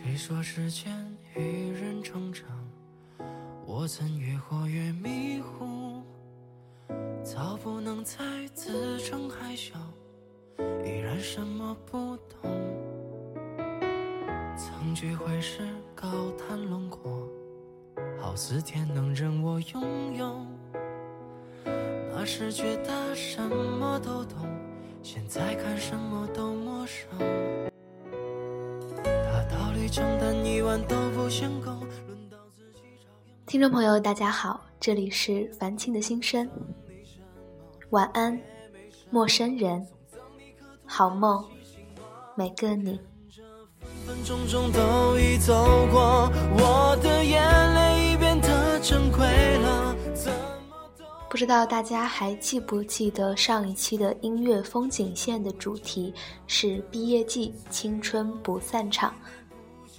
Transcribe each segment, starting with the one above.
谁说时间与人成长？我曾越活越迷糊，早不能再自称还小，依然什么不懂。曾聚会时高谈轮廓，好似天能任我拥有。那时觉得什么都懂，现在看什么都陌生。听众朋友，大家好，这里是凡青的心声。晚安，陌生人，好梦，每个你。分分钟钟都已走过，我的眼泪已变得珍贵了。怎么都不知道大家还记不记得上一期的音乐风景线的主题是毕业季，青春不散场。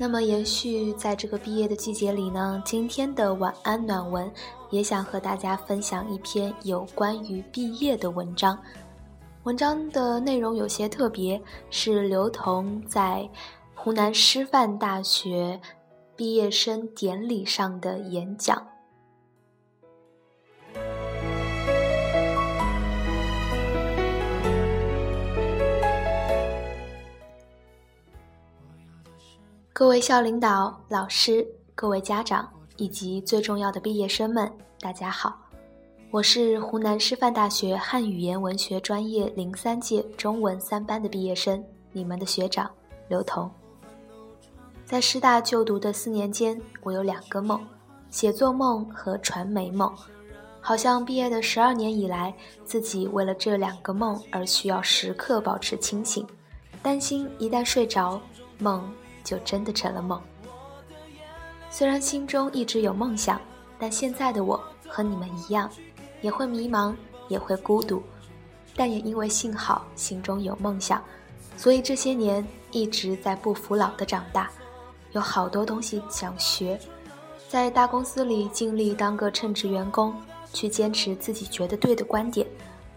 那么延续在这个毕业的季节里呢，今天的晚安暖文也想和大家分享一篇有关于毕业的文章。文章的内容有些特别，是刘同在湖南师范大学毕业生典礼上的演讲。各位校领导、老师、各位家长以及最重要的毕业生们，大家好！我是湖南师范大学汉语言文学专业零三届中文三班的毕业生，你们的学长刘彤。在师大就读的四年间，我有两个梦：写作梦和传媒梦。好像毕业的十二年以来，自己为了这两个梦而需要时刻保持清醒，担心一旦睡着，梦就真的成了梦。虽然心中一直有梦想，但现在的我和你们一样，也会迷茫，也会孤独，但也因为幸好心中有梦想，所以这些年一直在不服老的长大，有好多东西想学，在大公司里尽力当个称职员工，去坚持自己觉得对的观点，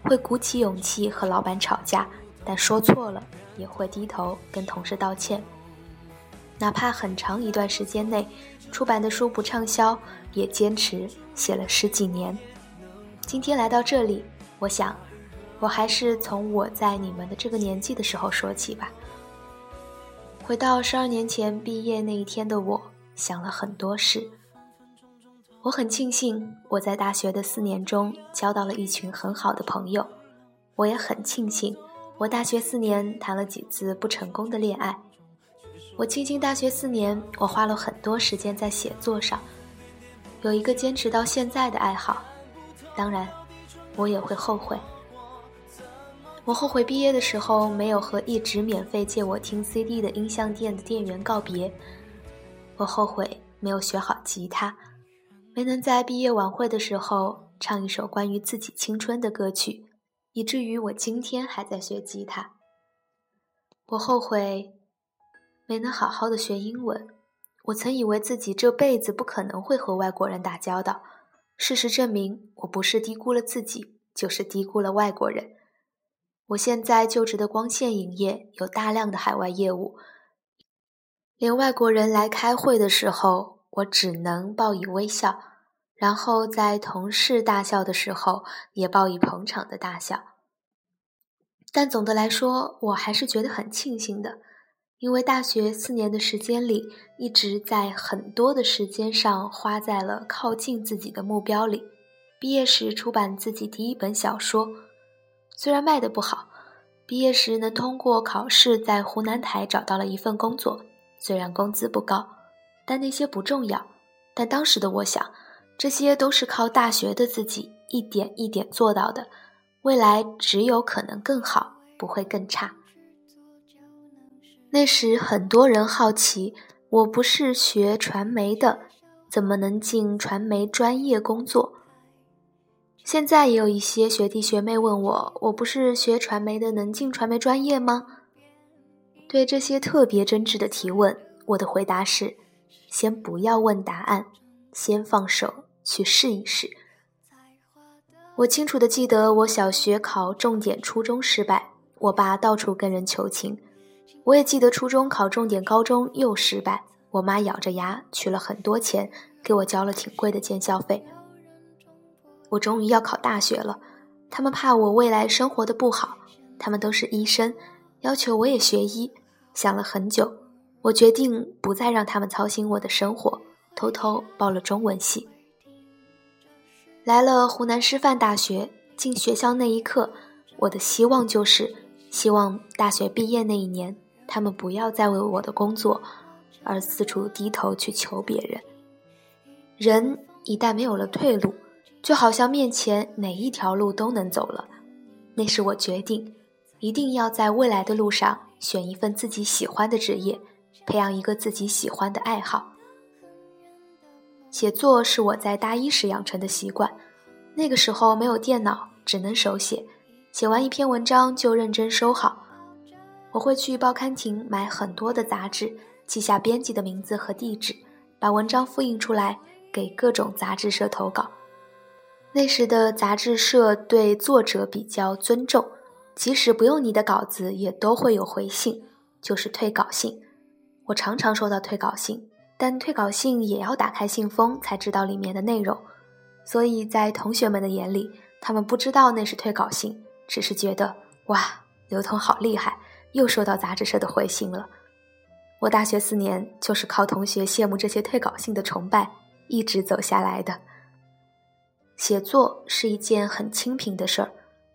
会鼓起勇气和老板吵架，但说错了也会低头跟同事道歉。哪怕很长一段时间内，出版的书不畅销，也坚持写了十几年。今天来到这里，我想，我还是从我在你们的这个年纪的时候说起吧。回到十二年前毕业那一天的我，想了很多事。我很庆幸我在大学的四年中交到了一群很好的朋友，我也很庆幸我大学四年谈了几次不成功的恋爱。我庆幸大学四年，我花了很多时间在写作上，有一个坚持到现在的爱好。当然，我也会后悔。我后悔毕业的时候没有和一直免费借我听 CD 的音像店的店员告别。我后悔没有学好吉他，没能在毕业晚会的时候唱一首关于自己青春的歌曲，以至于我今天还在学吉他。我后悔没能好好的学英文。我曾以为自己这辈子不可能会和外国人打交道。事实证明，我不是低估了自己，就是低估了外国人。我现在就职的光线影业有大量的海外业务，连外国人来开会的时候，我只能报以微笑，然后在同事大笑的时候，也报以捧场的大笑。但总的来说，我还是觉得很庆幸的。因为大学四年的时间里，一直在很多的时间上花在了靠近自己的目标里。毕业时出版自己第一本小说，虽然卖得不好，毕业时能通过考试在湖南台找到了一份工作，虽然工资不高，但那些不重要。但当时的我想，这些都是靠大学的自己一点一点做到的，未来只有可能更好，不会更差。那时很多人好奇，我不是学传媒的，怎么能进传媒专业工作？现在也有一些学弟学妹问我，我不是学传媒的，能进传媒专业吗？对这些特别真挚的提问，我的回答是：先不要问答案，先放手去试一试。我清楚的记得，我小学考重点初中失败，我爸到处跟人求情。我也记得初中考重点高中又失败，我妈咬着牙取了很多钱给我交了挺贵的建校费。我终于要考大学了，他们怕我未来生活的不好，他们都是医生，要求我也学医。想了很久，我决定不再让他们操心我的生活，偷偷报了中文系。来了湖南师范大学，进学校那一刻，我的希望就是希望大学毕业那一年，他们不要再为我的工作而四处低头去求别人。人一旦没有了退路，就好像面前哪一条路都能走了。那是我决定，一定要在未来的路上选一份自己喜欢的职业，培养一个自己喜欢的爱好。写作是我在大一时养成的习惯，那个时候没有电脑，只能手写。写完一篇文章就认真收好。我会去报刊亭买很多的杂志，记下编辑的名字和地址，把文章复印出来给各种杂志社投稿。那时的杂志社对作者比较尊重，即使不用你的稿子，也都会有回信，就是退稿信。我常常收到退稿信。但退稿信也要打开信封才知道里面的内容，所以在同学们的眼里，他们不知道那是退稿信，只是觉得哇，刘同好厉害，又收到杂志社的回信了。我大学四年就是靠同学羡慕这些退稿信的崇拜一直走下来的。写作是一件很清贫的事儿，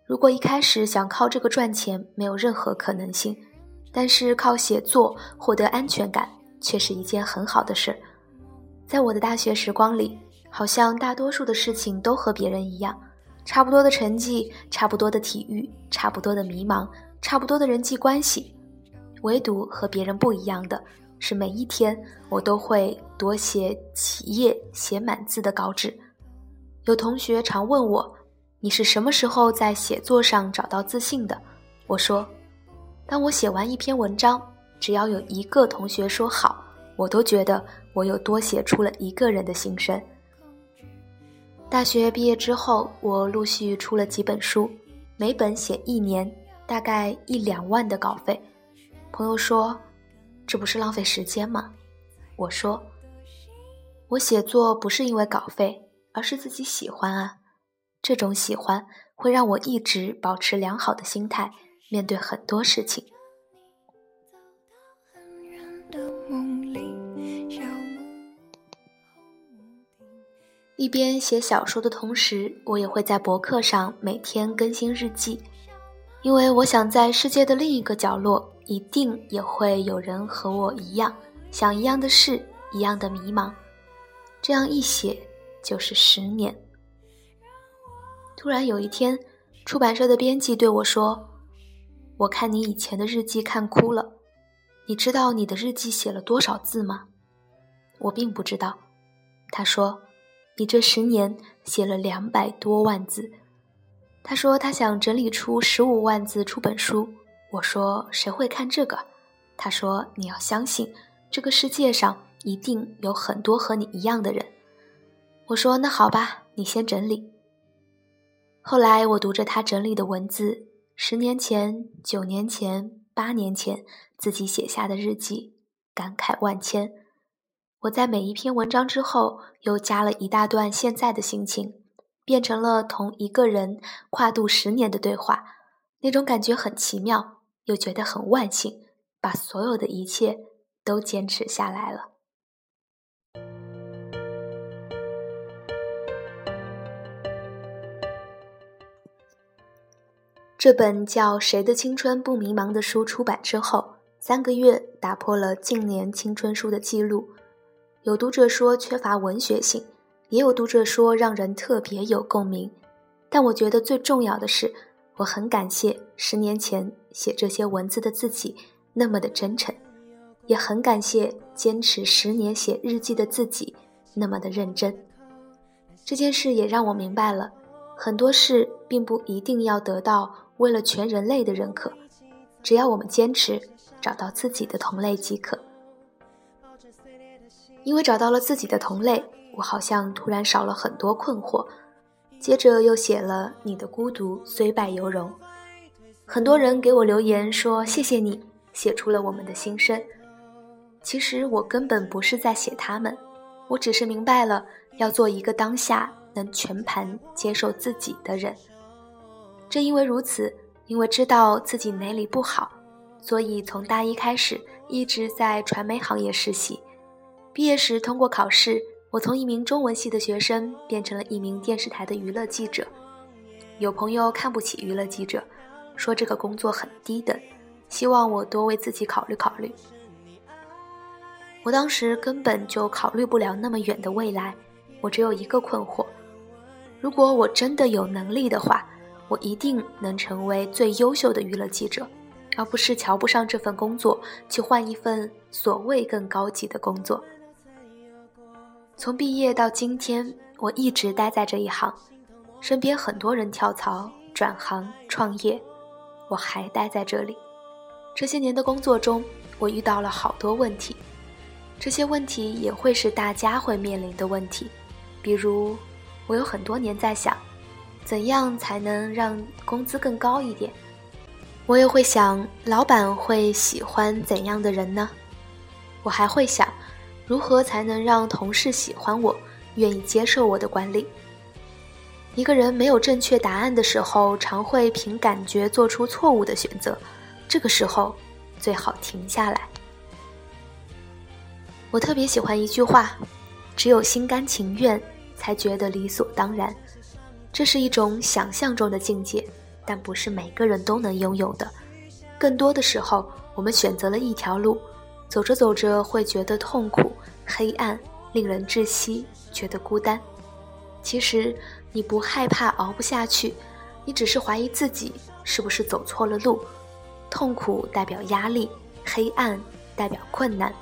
如果一开始想靠这个赚钱，没有任何可能性，但是靠写作获得安全感。却是一件很好的事儿。在我的大学时光里，好像大多数的事情都和别人一样，差不多的成绩，差不多的体育，差不多的迷茫，差不多的人际关系。唯独和别人不一样的是，每一天我都会多写几页写满字的稿纸。有同学常问我：“你是什么时候在写作上找到自信的？”我说：“当我写完一篇文章。”只要有一个同学说好，我都觉得我又多写出了一个人的心声。大学毕业之后，我陆续出了几本书，每本写一年，大概一两万的稿费。朋友说：“这不是浪费时间吗？”我说：“我写作不是因为稿费，而是自己喜欢啊。这种喜欢会让我一直保持良好的心态，面对很多事情。”一边写小说的同时，我也会在博客上每天更新日记，因为我想在世界的另一个角落，一定也会有人和我一样，想一样的事，一样的迷茫。这样一写就是十年。突然有一天，出版社的编辑对我说：“我看你以前的日记看哭了，你知道你的日记写了多少字吗？”我并不知道。他说。你这十年写了两百多万字，他说他想整理出十五万字出本书。我说谁会看这个？他说你要相信，这个世界上一定有很多和你一样的人。我说那好吧，你先整理。后来我读着他整理的文字，十年前、九年前、八年前自己写下的日记，感慨万千。我在每一篇文章之后，又加了一大段现在的心情，变成了同一个人跨度十年的对话。那种感觉很奇妙，又觉得很万幸，把所有的一切都坚持下来了。这本叫《谁的青春不迷茫》的书出版之后，三个月打破了近年青春书的记录。有读者说缺乏文学性，也有读者说让人特别有共鸣。但我觉得最重要的是，我很感谢十年前写这些文字的自己那么的真诚，也很感谢坚持十年写日记的自己那么的认真。这件事也让我明白了，很多事并不一定要得到为了全人类的认可，只要我们坚持，找到自己的同类即可。因为找到了自己的同类，我好像突然少了很多困惑。接着又写了《你的孤独虽败犹荣》，很多人给我留言说谢谢你写出了我们的心声。其实我根本不是在写他们，我只是明白了要做一个当下能全盘接受自己的人。正因为如此，因为知道自己哪里不好，所以从大一开始一直在传媒行业实习。毕业时通过考试，我从一名中文系的学生变成了一名电视台的娱乐记者。有朋友看不起娱乐记者，说这个工作很低等，希望我多为自己考虑考虑。我当时根本就考虑不了那么远的未来，我只有一个困惑：如果我真的有能力的话，我一定能成为最优秀的娱乐记者，而不是瞧不上这份工作去换一份所谓更高级的工作。从毕业到今天，我一直待在这一行，身边很多人跳槽、转行、创业，我还待在这里。这些年的工作中，我遇到了好多问题。这些问题也会是大家会面临的问题，比如，我有很多年在想，怎样才能让工资更高一点？我也会想，老板会喜欢怎样的人呢？我还会想，如何才能让同事喜欢我，愿意接受我的管理？一个人没有正确答案的时候，常会凭感觉做出错误的选择，这个时候最好停下来。我特别喜欢一句话：“只有心甘情愿，才觉得理所当然。”这是一种想象中的境界，但不是每个人都能拥有的。更多的时候，我们选择了一条路，走着走着会觉得痛苦、黑暗、令人窒息，觉得孤单。其实你不害怕熬不下去，你只是怀疑自己是不是走错了路。痛苦代表压力，黑暗代表困难。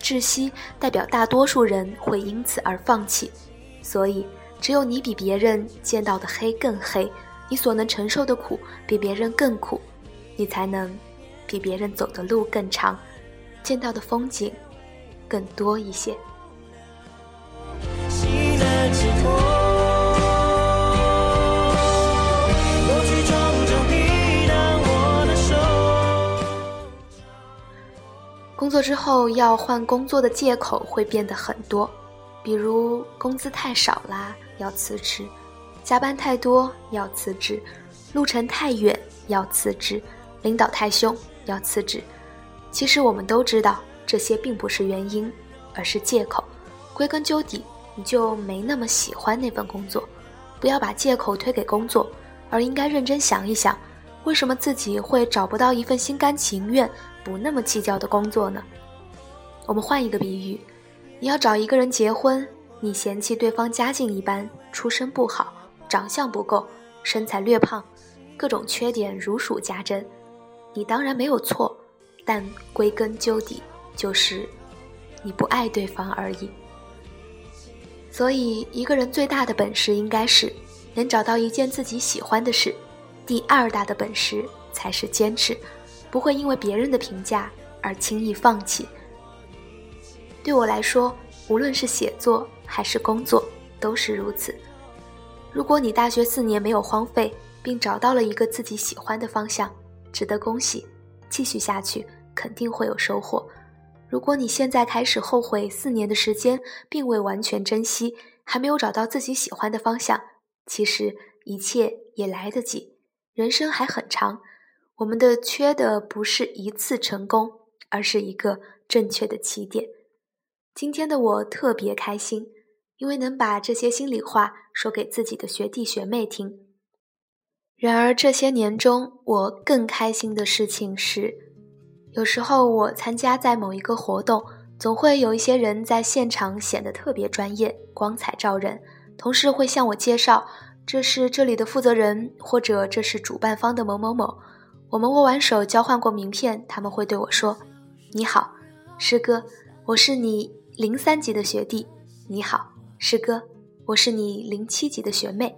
窒息代表大多数人会因此而放弃，所以只有你比别人见到的黑更黑，你所能承受的苦比别人更苦，你才能比别人走的路更长，见到的风景更多一些。工作之后要换工作的借口会变得很多，比如工资太少啦要辞职，加班太多要辞职，路程太远要辞职，领导太凶要辞职。其实我们都知道这些并不是原因，而是借口。归根究底，你就没那么喜欢那份工作。不要把借口推给工作，而应该认真想一想，为什么自己会找不到一份心甘情愿。不那么计较的工作呢？我们换一个比喻，你要找一个人结婚，你嫌弃对方家境一般，出身不好，长相不够，身材略胖，各种缺点如数家珍，你当然没有错，但归根究底就是你不爱对方而已。所以，一个人最大的本事应该是能找到一件自己喜欢的事，第二大的本事才是坚持。不会因为别人的评价而轻易放弃。对我来说，无论是写作还是工作，都是如此。如果你大学四年没有荒废，并找到了一个自己喜欢的方向，值得恭喜，继续下去肯定会有收获。如果你现在开始后悔四年的时间并未完全珍惜，还没有找到自己喜欢的方向，其实一切也来得及，人生还很长。我们的缺的不是一次成功，而是一个正确的起点。今天的我特别开心，因为能把这些心里话说给自己的学弟学妹听。然而这些年中，我更开心的事情是，有时候我参加在某一个活动，总会有一些人在现场显得特别专业、光彩照人，同事会向我介绍，这是这里的负责人，或者这是主办方的某某某。我们握完手，交换过名片，他们会对我说：“你好，师哥，我是你零三级的学弟。”“你好，师哥，我是你零七级的学妹。”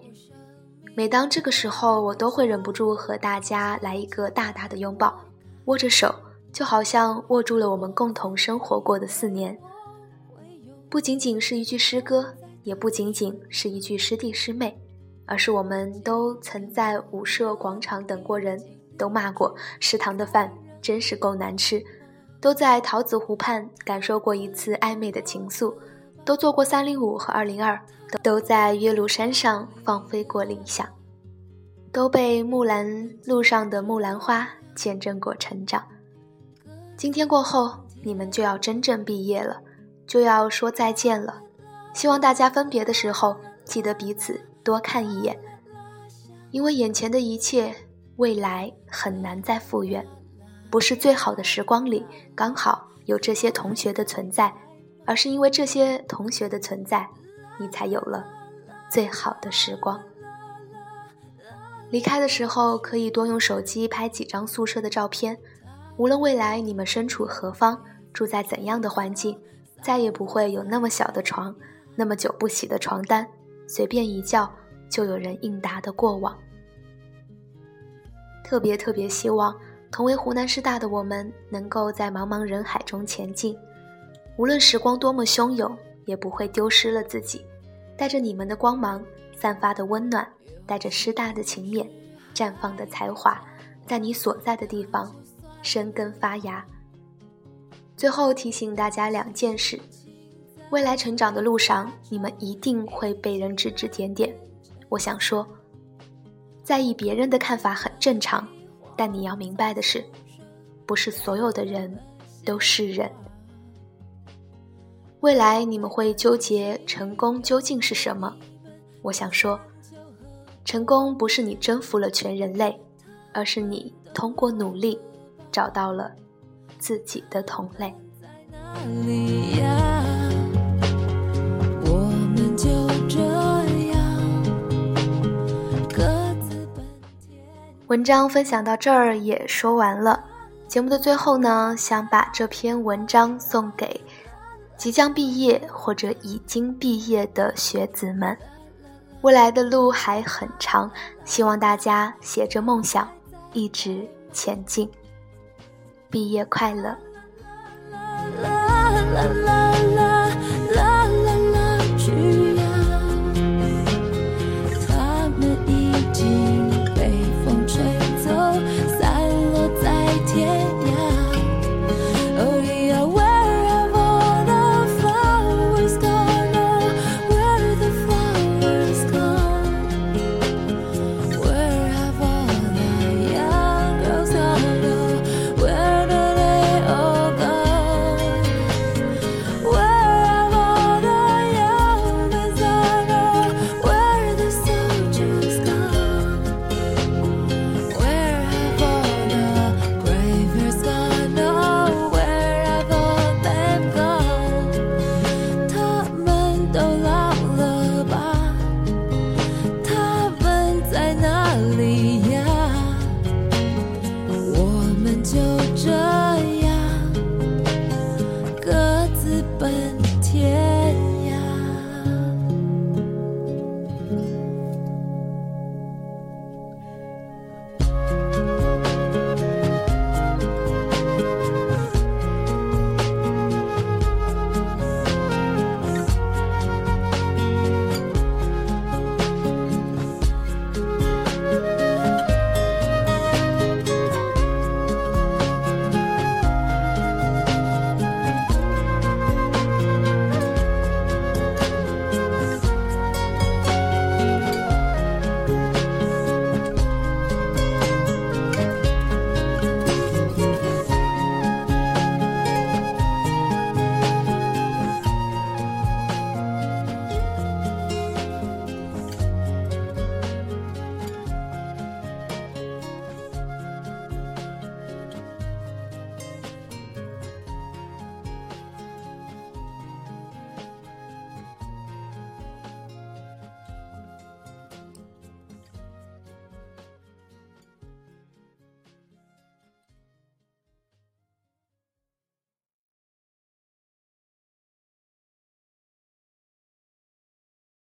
每当这个时候，我都会忍不住和大家来一个大大的拥抱，握着手，就好像握住了我们共同生活过的四年。不仅仅是一句诗歌，也不仅仅是一句师弟师妹，而是我们都曾在舞社广场等过人。都骂过食堂的饭真是够难吃，都在桃子湖畔感受过一次暧昧的情愫，都做过三零五和二零二，都在岳麓山上放飞过理想，都被木兰路上的木兰花见证过成长。今天过后，你们就要真正毕业了，就要说再见了。希望大家分别的时候，记得彼此多看一眼，因为眼前的一切，未来很难再复原。不是最好的时光里刚好有这些同学的存在，而是因为这些同学的存在，你才有了最好的时光。离开的时候，可以多用手机拍几张宿舍的照片。无论未来你们身处何方，住在怎样的环境，再也不会有那么小的床。那么久不洗的床单，随便一叫就有人应答的过往。特别特别希望同为湖南师大的我们，能够在茫茫人海中前进。无论时光多么汹涌，也不会丢失了自己。带着你们的光芒，散发的温暖，带着师大的勤勉，绽放的才华，在你所在的地方生根发芽。最后提醒大家两件事。未来成长的路上，你们一定会被人指指点点。我想说，在意别人的看法很正常，但你要明白的是，不是所有的人都是人。未来你们会纠结成功究竟是什么？我想说，成功不是你征服了全人类，而是你通过努力找到了自己的同类。文章分享到这儿也说完了。节目的最后呢，想把这篇文章送给即将毕业或者已经毕业的学子们。未来的路还很长，希望大家携着梦想一直前进。毕业快乐！啦啦啦啦